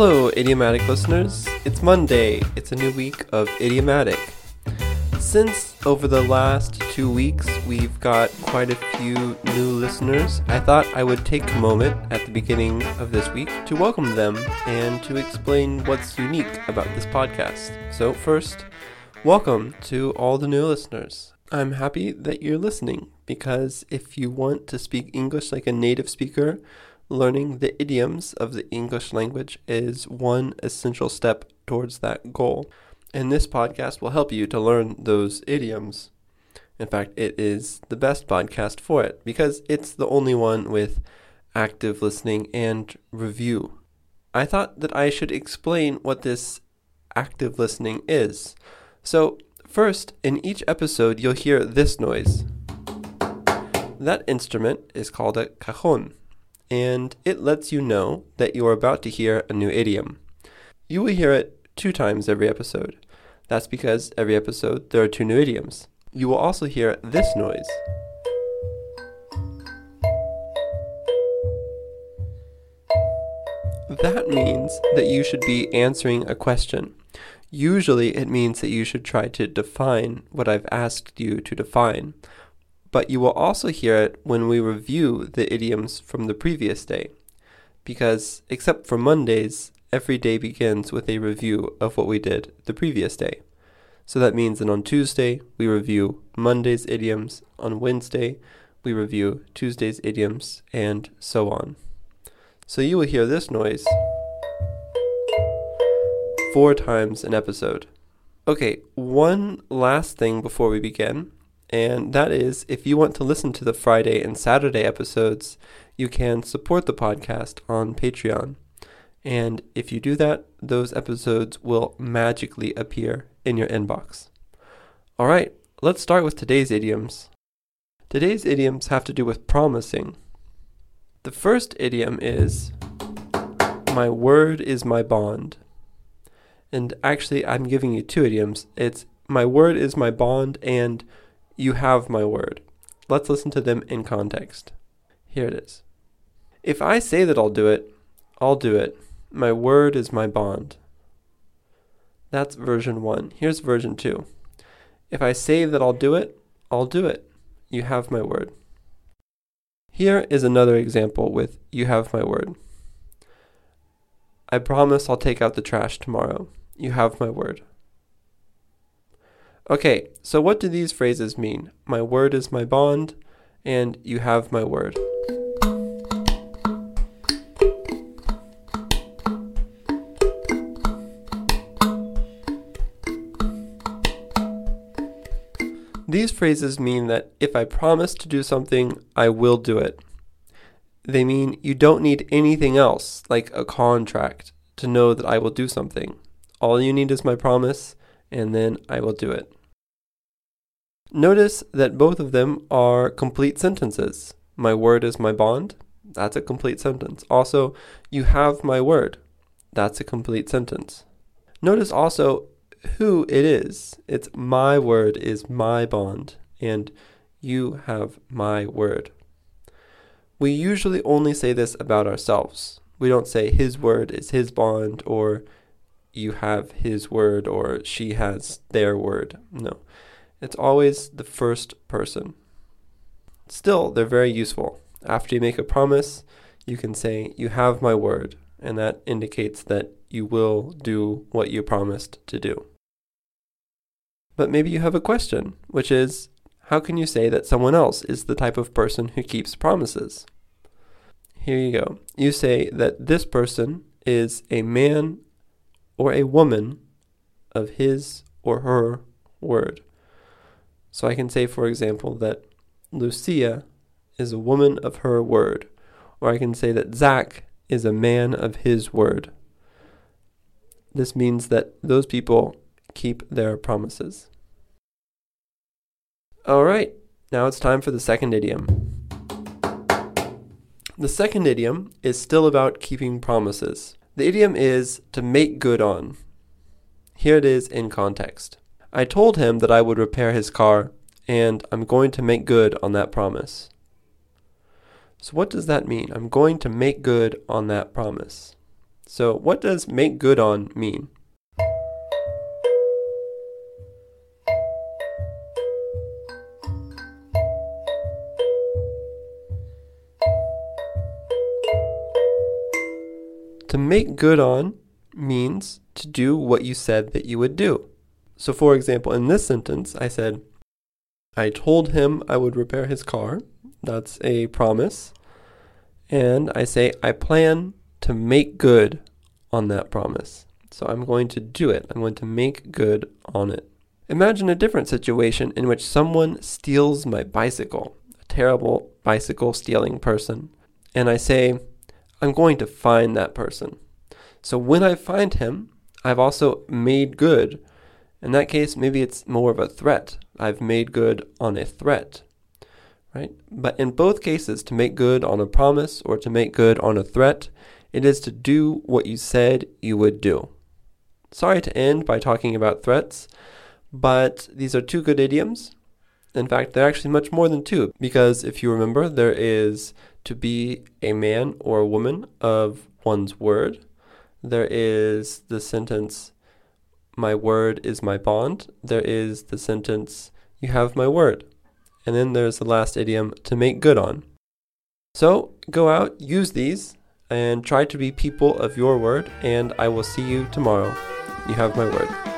Hello, idiomatic listeners. It's Monday. It's a new week of idiomatic. Since over the last two weeks we've got quite a few new listeners, I thought I would take a moment at the beginning of this week to welcome them and to explain what's unique about this podcast. So, first, welcome to all the new listeners. I'm happy that you're listening because if you want to speak English like a native speaker, learning the idioms of the English language is one essential step towards that goal. And this podcast will help you to learn those idioms. In fact, it is the best podcast for it because it's the only one with active listening and review. I thought that I should explain what this active listening is. So, first, in each episode, you'll hear this noise. That instrument is called a cajon, and it lets you know that you are about to hear a new idiom. You will hear it two times every episode. That's because every episode there are two new idioms. You will also hear this noise. That means that you should be answering a question. Usually it means that you should try to define what I've asked you to define. But you will also hear it when we review the idioms from the previous day. Because, except for Mondays, every day begins with a review of what we did the previous day. So that means that on Tuesday, we review Monday's idioms, on Wednesday, we review Tuesday's idioms, and so on. So you will hear this noise four times an episode. Okay, one last thing before we begin, and that is if you want to listen to the Friday and Saturday episodes, you can support the podcast on Patreon. And if you do that, those episodes will magically appear in your inbox. All right, let's start with today's idioms. Today's idioms have to do with promising. The first idiom is My word is my bond. And actually, I'm giving you two idioms. It's My word is my bond and You have my word. Let's listen to them in context. Here it is. If I say that I'll do it, I'll do it. My word is my bond. That's version 1. Here's version 2. If I say that I'll do it, I'll do it. You have my word. Here is another example with you have my word. I promise I'll take out the trash tomorrow. You have my word. Okay, so what do these phrases mean? My word is my bond, and you have my word. These phrases mean that if I promise to do something, I will do it. They mean you don't need anything else, like a contract, to know that I will do something. All you need is my promise, and then I will do it. Notice that both of them are complete sentences. My word is my bond. That's a complete sentence. Also, you have my word. That's a complete sentence. Notice also who it is. It's my word is my bond, and you have my word. We usually only say this about ourselves. We don't say his word is his bond, or you have his word, or she has their word. No. It's always the first person. Still, they're very useful. After you make a promise, you can say, You have my word, and that indicates that you will do what you promised to do. But maybe you have a question, which is how can you say that someone else is the type of person who keeps promises? Here you go. You say that this person is a man or a woman of his or her word. So I can say, for example, that Lucia is a woman of her word, or I can say that Zach is a man of his word. This means that those people keep their promises. All right, now it's time for the second idiom. The second idiom is still about keeping promises. The idiom is to make good on. Here it is in context. I told him that I would repair his car, and I'm going to make good on that promise. So, what does that mean? I'm going to make good on that promise. So, what does make good on mean? To make good on means to do what you said that you would do. So, for example, in this sentence, I said, I told him I would repair his car. That's a promise. And I say, I plan to make good on that promise. So I'm going to do it. I'm going to make good on it. Imagine a different situation in which someone steals my bicycle, a terrible bicycle stealing person. And I say, I'm going to find that person. So when I find him, I've also made good. In that case, maybe it's more of a threat. I've made good on a threat. Right? But in both cases, to make good on a promise or to make good on a threat, it is to do what you said you would do. Sorry to end by talking about threats, but these are two good idioms. In fact, they're actually much more than two, because if you remember, there is to be a man or a woman of one's word. There is the sentence, my word is my bond. There is the sentence, you have my word. And then there's the last idiom, to make good on. So go out, use these, and try to be people of your word, and I will see you tomorrow. You have my word.